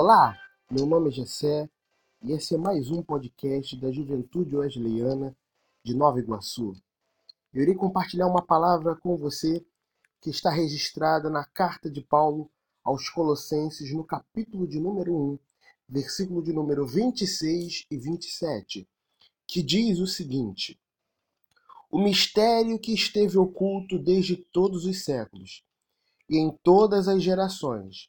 Olá, meu nome é Gessé e esse é mais um podcast da Juventude Wesleyana de Nova Iguaçu. Eu irei compartilhar uma palavra com você que está registrada na carta de Paulo aos Colossenses, no capítulo de número 1, versículo de número 26 e 27, que diz o seguinte: O mistério que esteve oculto desde todos os séculos e em todas as gerações,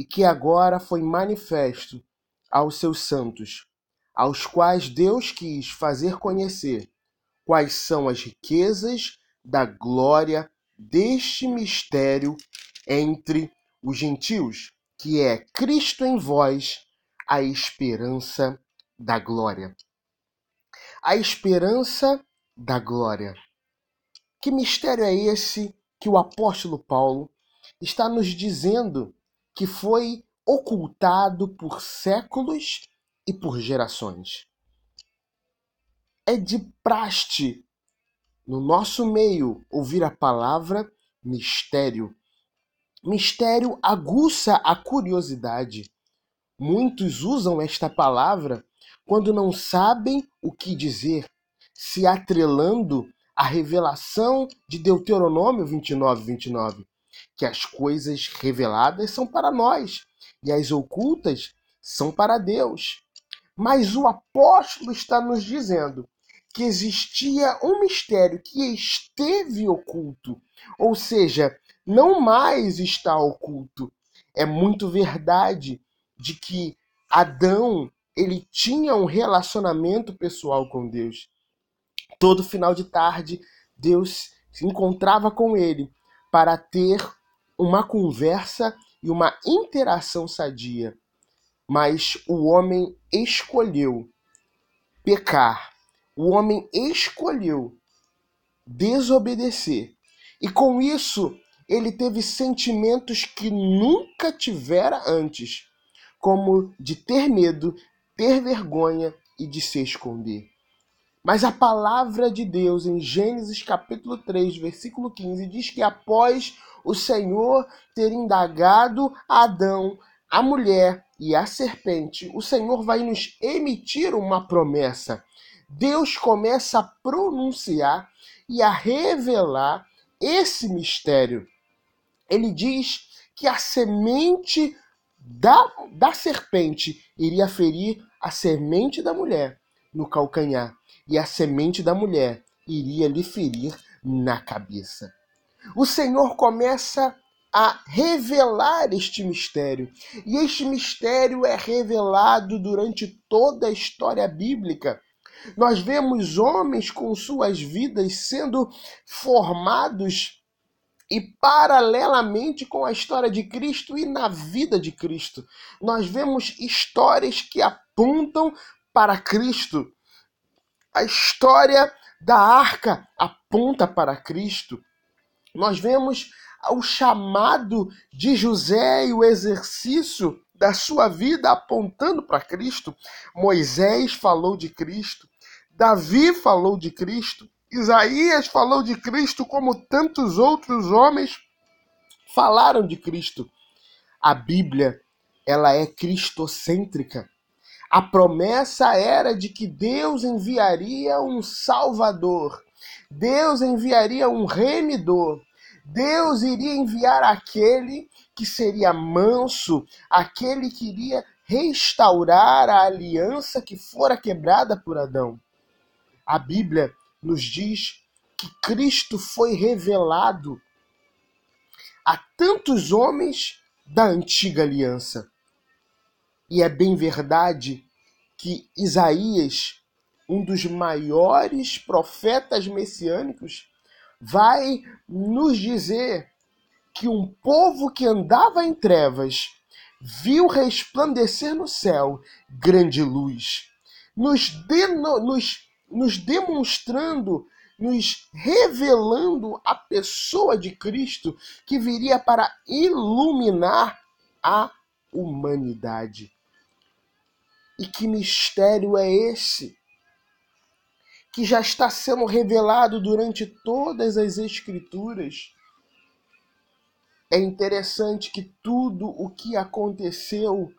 e que agora foi manifesto aos seus santos, aos quais Deus quis fazer conhecer quais são as riquezas da glória deste mistério entre os gentios, que é Cristo em vós, a esperança da glória. A esperança da glória. Que mistério é esse que o apóstolo Paulo está nos dizendo que foi ocultado por séculos e por gerações. É de praste no nosso meio ouvir a palavra mistério. Mistério aguça a curiosidade. Muitos usam esta palavra quando não sabem o que dizer, se atrelando à revelação de Deuteronômio 29, 29 que as coisas reveladas são para nós e as ocultas são para Deus. Mas o apóstolo está nos dizendo que existia um mistério que esteve oculto, ou seja, não mais está oculto. É muito verdade de que Adão ele tinha um relacionamento pessoal com Deus. Todo final de tarde, Deus se encontrava com ele para ter uma conversa e uma interação sadia. Mas o homem escolheu pecar. O homem escolheu desobedecer. E com isso, ele teve sentimentos que nunca tivera antes, como de ter medo, ter vergonha e de se esconder. Mas a palavra de Deus em Gênesis capítulo 3, versículo 15 diz que após o Senhor ter indagado Adão, a mulher e a serpente, o Senhor vai nos emitir uma promessa. Deus começa a pronunciar e a revelar esse mistério. Ele diz que a semente da, da serpente iria ferir a semente da mulher no calcanhar e a semente da mulher iria lhe ferir na cabeça. O Senhor começa a revelar este mistério. E este mistério é revelado durante toda a história bíblica. Nós vemos homens com suas vidas sendo formados e paralelamente com a história de Cristo e na vida de Cristo. Nós vemos histórias que apontam para Cristo. A história da arca aponta para Cristo. Nós vemos o chamado de José e o exercício da sua vida apontando para Cristo. Moisés falou de Cristo, Davi falou de Cristo, Isaías falou de Cristo, como tantos outros homens falaram de Cristo. A Bíblia, ela é cristocêntrica. A promessa era de que Deus enviaria um Salvador, Deus enviaria um remidor, Deus iria enviar aquele que seria manso, aquele que iria restaurar a aliança que fora quebrada por Adão. A Bíblia nos diz que Cristo foi revelado a tantos homens da antiga aliança. E é bem verdade que Isaías, um dos maiores profetas messiânicos, vai nos dizer que um povo que andava em trevas viu resplandecer no céu grande luz, nos, nos, nos demonstrando, nos revelando a pessoa de Cristo que viria para iluminar a humanidade. E que mistério é esse? Que já está sendo revelado durante todas as Escrituras. É interessante que tudo o que aconteceu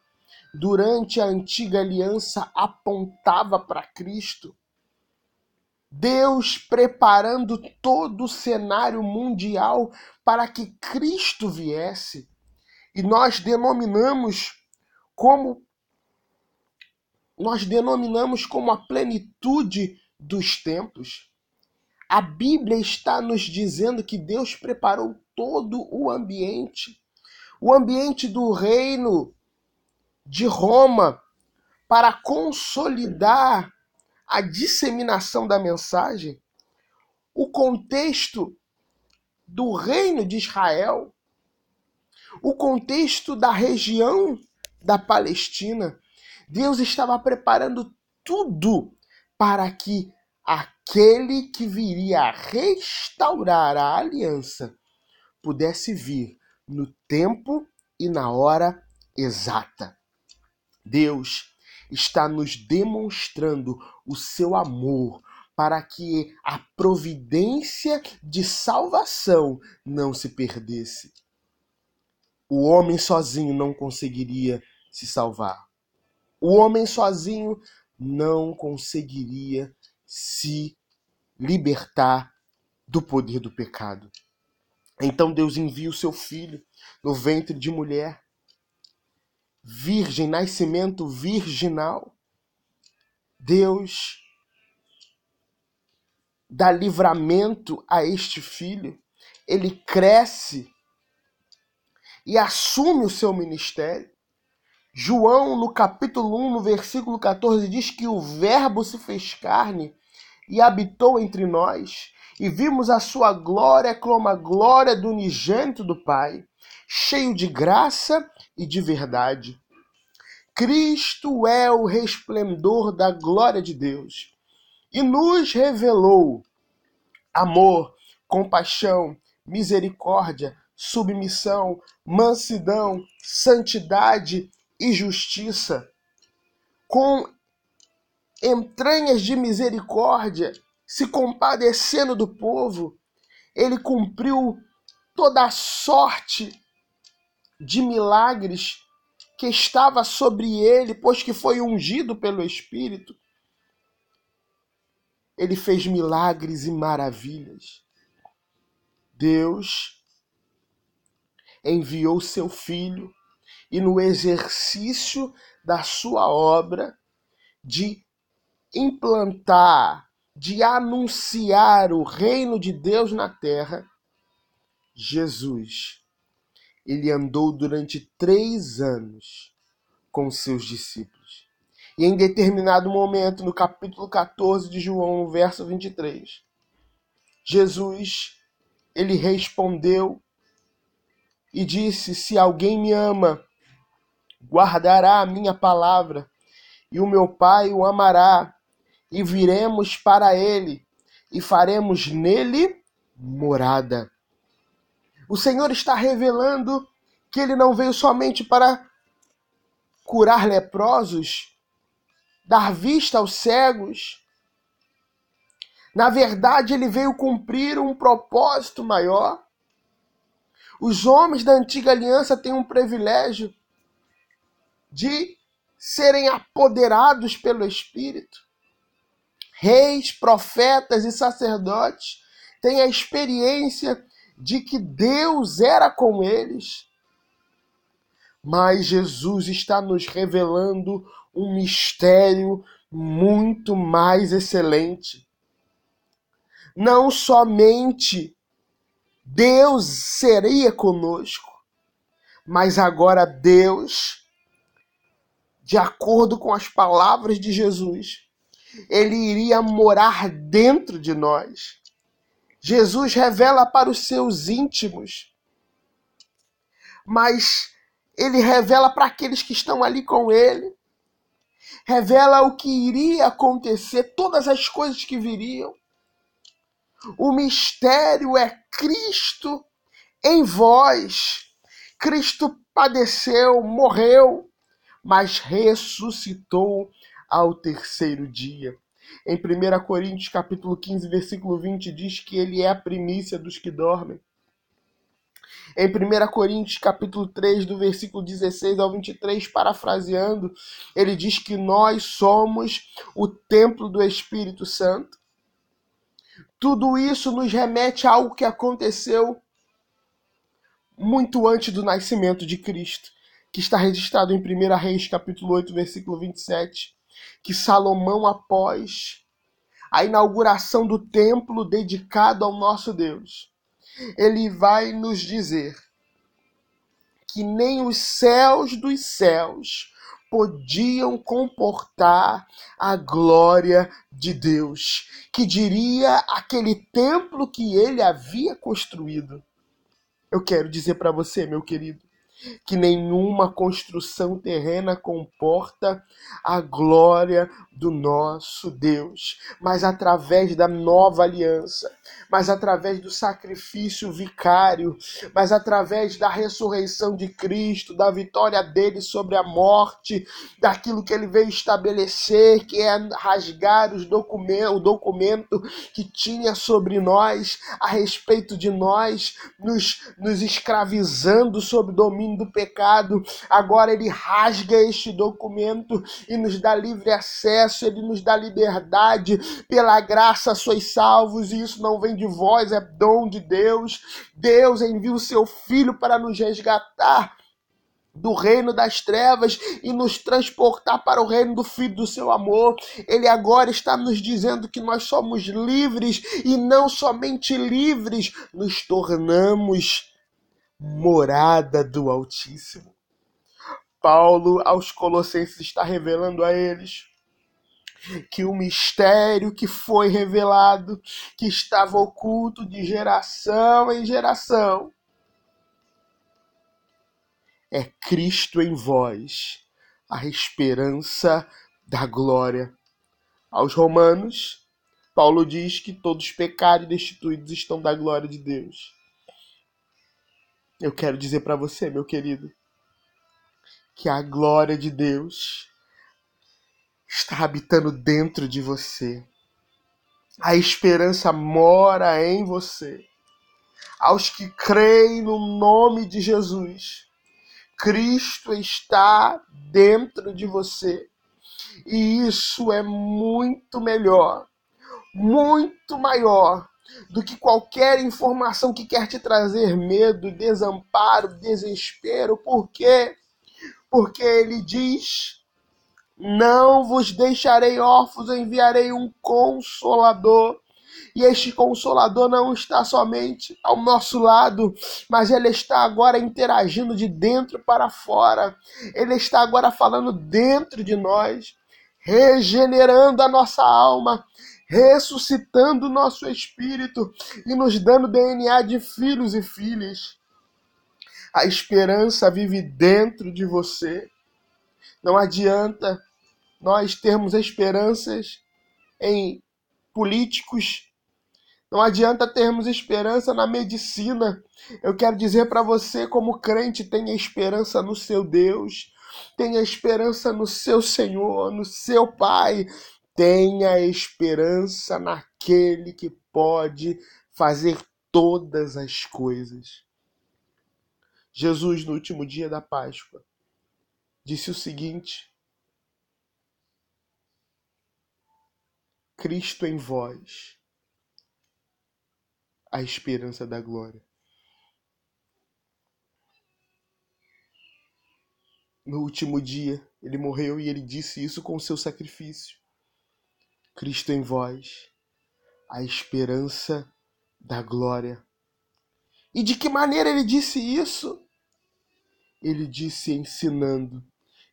durante a antiga aliança apontava para Cristo. Deus preparando todo o cenário mundial para que Cristo viesse. E nós denominamos como nós denominamos como a plenitude dos tempos. A Bíblia está nos dizendo que Deus preparou todo o ambiente, o ambiente do reino de Roma, para consolidar a disseminação da mensagem, o contexto do reino de Israel, o contexto da região da Palestina. Deus estava preparando tudo para que aquele que viria a restaurar a aliança pudesse vir no tempo e na hora exata. Deus está nos demonstrando o seu amor para que a providência de salvação não se perdesse. O homem sozinho não conseguiria se salvar. O homem sozinho não conseguiria se libertar do poder do pecado. Então Deus envia o seu filho no ventre de mulher, virgem, nascimento virginal. Deus dá livramento a este filho, ele cresce e assume o seu ministério. João, no capítulo 1, no versículo 14, diz que o Verbo se fez carne e habitou entre nós, e vimos a sua glória como a glória do unigênito do Pai, cheio de graça e de verdade. Cristo é o resplendor da glória de Deus e nos revelou amor, compaixão, misericórdia, submissão, mansidão, santidade e justiça, com entranhas de misericórdia, se compadecendo do povo, ele cumpriu toda a sorte de milagres que estava sobre ele, pois que foi ungido pelo Espírito. Ele fez milagres e maravilhas. Deus enviou seu filho e no exercício da sua obra de implantar, de anunciar o reino de Deus na terra, Jesus, ele andou durante três anos com seus discípulos. E em determinado momento, no capítulo 14 de João, no verso 23, Jesus, ele respondeu e disse: Se alguém me ama, guardará a minha palavra, e o meu Pai o amará, e viremos para ele, e faremos nele morada. O Senhor está revelando que ele não veio somente para curar leprosos, dar vista aos cegos. Na verdade, ele veio cumprir um propósito maior. Os homens da antiga aliança têm um privilégio de serem apoderados pelo Espírito. Reis, profetas e sacerdotes têm a experiência de que Deus era com eles. Mas Jesus está nos revelando um mistério muito mais excelente. Não somente Deus seria conosco, mas agora Deus, de acordo com as palavras de Jesus, ele iria morar dentro de nós. Jesus revela para os seus íntimos, mas ele revela para aqueles que estão ali com ele. Revela o que iria acontecer, todas as coisas que viriam. O mistério é Cristo em vós. Cristo padeceu, morreu, mas ressuscitou ao terceiro dia. Em 1 Coríntios capítulo 15, versículo 20 diz que ele é a primícia dos que dormem. Em 1 Coríntios capítulo 3, do versículo 16 ao 23, parafraseando, ele diz que nós somos o templo do Espírito Santo. Tudo isso nos remete a algo que aconteceu muito antes do nascimento de Cristo, que está registrado em 1 Reis capítulo 8, versículo 27, que Salomão após a inauguração do templo dedicado ao nosso Deus, ele vai nos dizer que nem os céus dos céus podiam comportar a glória de Deus, que diria aquele templo que ele havia construído. Eu quero dizer para você, meu querido, que nenhuma construção terrena comporta a glória do nosso Deus, mas através da nova aliança, mas através do sacrifício vicário, mas através da ressurreição de Cristo, da vitória dele sobre a morte, daquilo que ele veio estabelecer, que é rasgar os documentos, o documento que tinha sobre nós, a respeito de nós, nos, nos escravizando sob domínio do pecado, agora ele rasga este documento e nos dá livre acesso, ele nos dá liberdade, pela graça sois salvos, e isso não vem de vós, é dom de Deus. Deus envia o seu filho para nos resgatar do reino das trevas e nos transportar para o reino do Filho do seu amor. Ele agora está nos dizendo que nós somos livres e não somente livres, nos tornamos morada do Altíssimo. Paulo aos Colossenses está revelando a eles que o mistério que foi revelado, que estava oculto de geração em geração, é Cristo em vós, a esperança da glória. Aos Romanos, Paulo diz que todos pecados e destituídos estão da glória de Deus. Eu quero dizer para você, meu querido, que a glória de Deus está habitando dentro de você. A esperança mora em você. Aos que creem no nome de Jesus, Cristo está dentro de você. E isso é muito melhor, muito maior do que qualquer informação que quer te trazer medo, desamparo, desespero. Por quê? Porque ele diz: Não vos deixarei órfãos, enviarei um consolador. E este consolador não está somente ao nosso lado, mas ele está agora interagindo de dentro para fora. Ele está agora falando dentro de nós, regenerando a nossa alma, ressuscitando o nosso espírito e nos dando DNA de filhos e filhas. A esperança vive dentro de você. Não adianta nós termos esperanças em políticos, não adianta termos esperança na medicina. Eu quero dizer para você, como crente, tenha esperança no seu Deus, tenha esperança no seu Senhor, no seu Pai, Tenha esperança naquele que pode fazer todas as coisas. Jesus, no último dia da Páscoa, disse o seguinte: Cristo em vós, a esperança da glória. No último dia, ele morreu e ele disse isso com o seu sacrifício. Cristo em vós, a esperança da glória. E de que maneira ele disse isso? Ele disse ensinando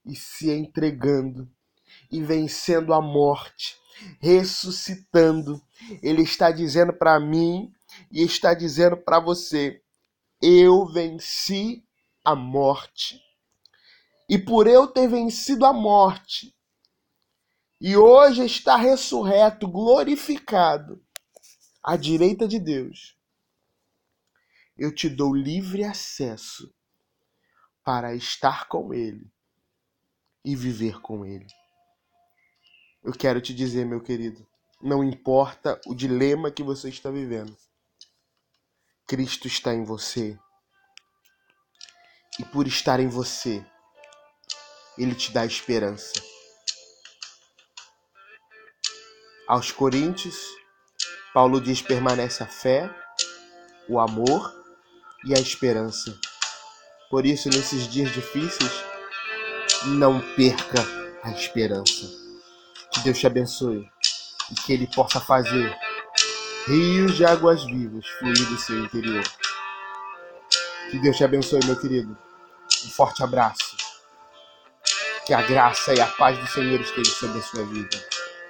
e se entregando e vencendo a morte, ressuscitando. Ele está dizendo para mim e está dizendo para você: eu venci a morte. E por eu ter vencido a morte, e hoje está ressurreto, glorificado, à direita de Deus, eu te dou livre acesso para estar com Ele e viver com Ele. Eu quero te dizer, meu querido, não importa o dilema que você está vivendo, Cristo está em você E por estar em você, ele te dá esperança. Aos Coríntios, Paulo diz: permanece a fé, o amor e a esperança. Por isso, nesses dias difíceis, não perca a esperança. Que Deus te abençoe e que Ele possa fazer rios de águas vivas fluir do seu interior. Que Deus te abençoe, meu querido. Um forte abraço. Que a graça e a paz do Senhor estejam sobre a sua vida.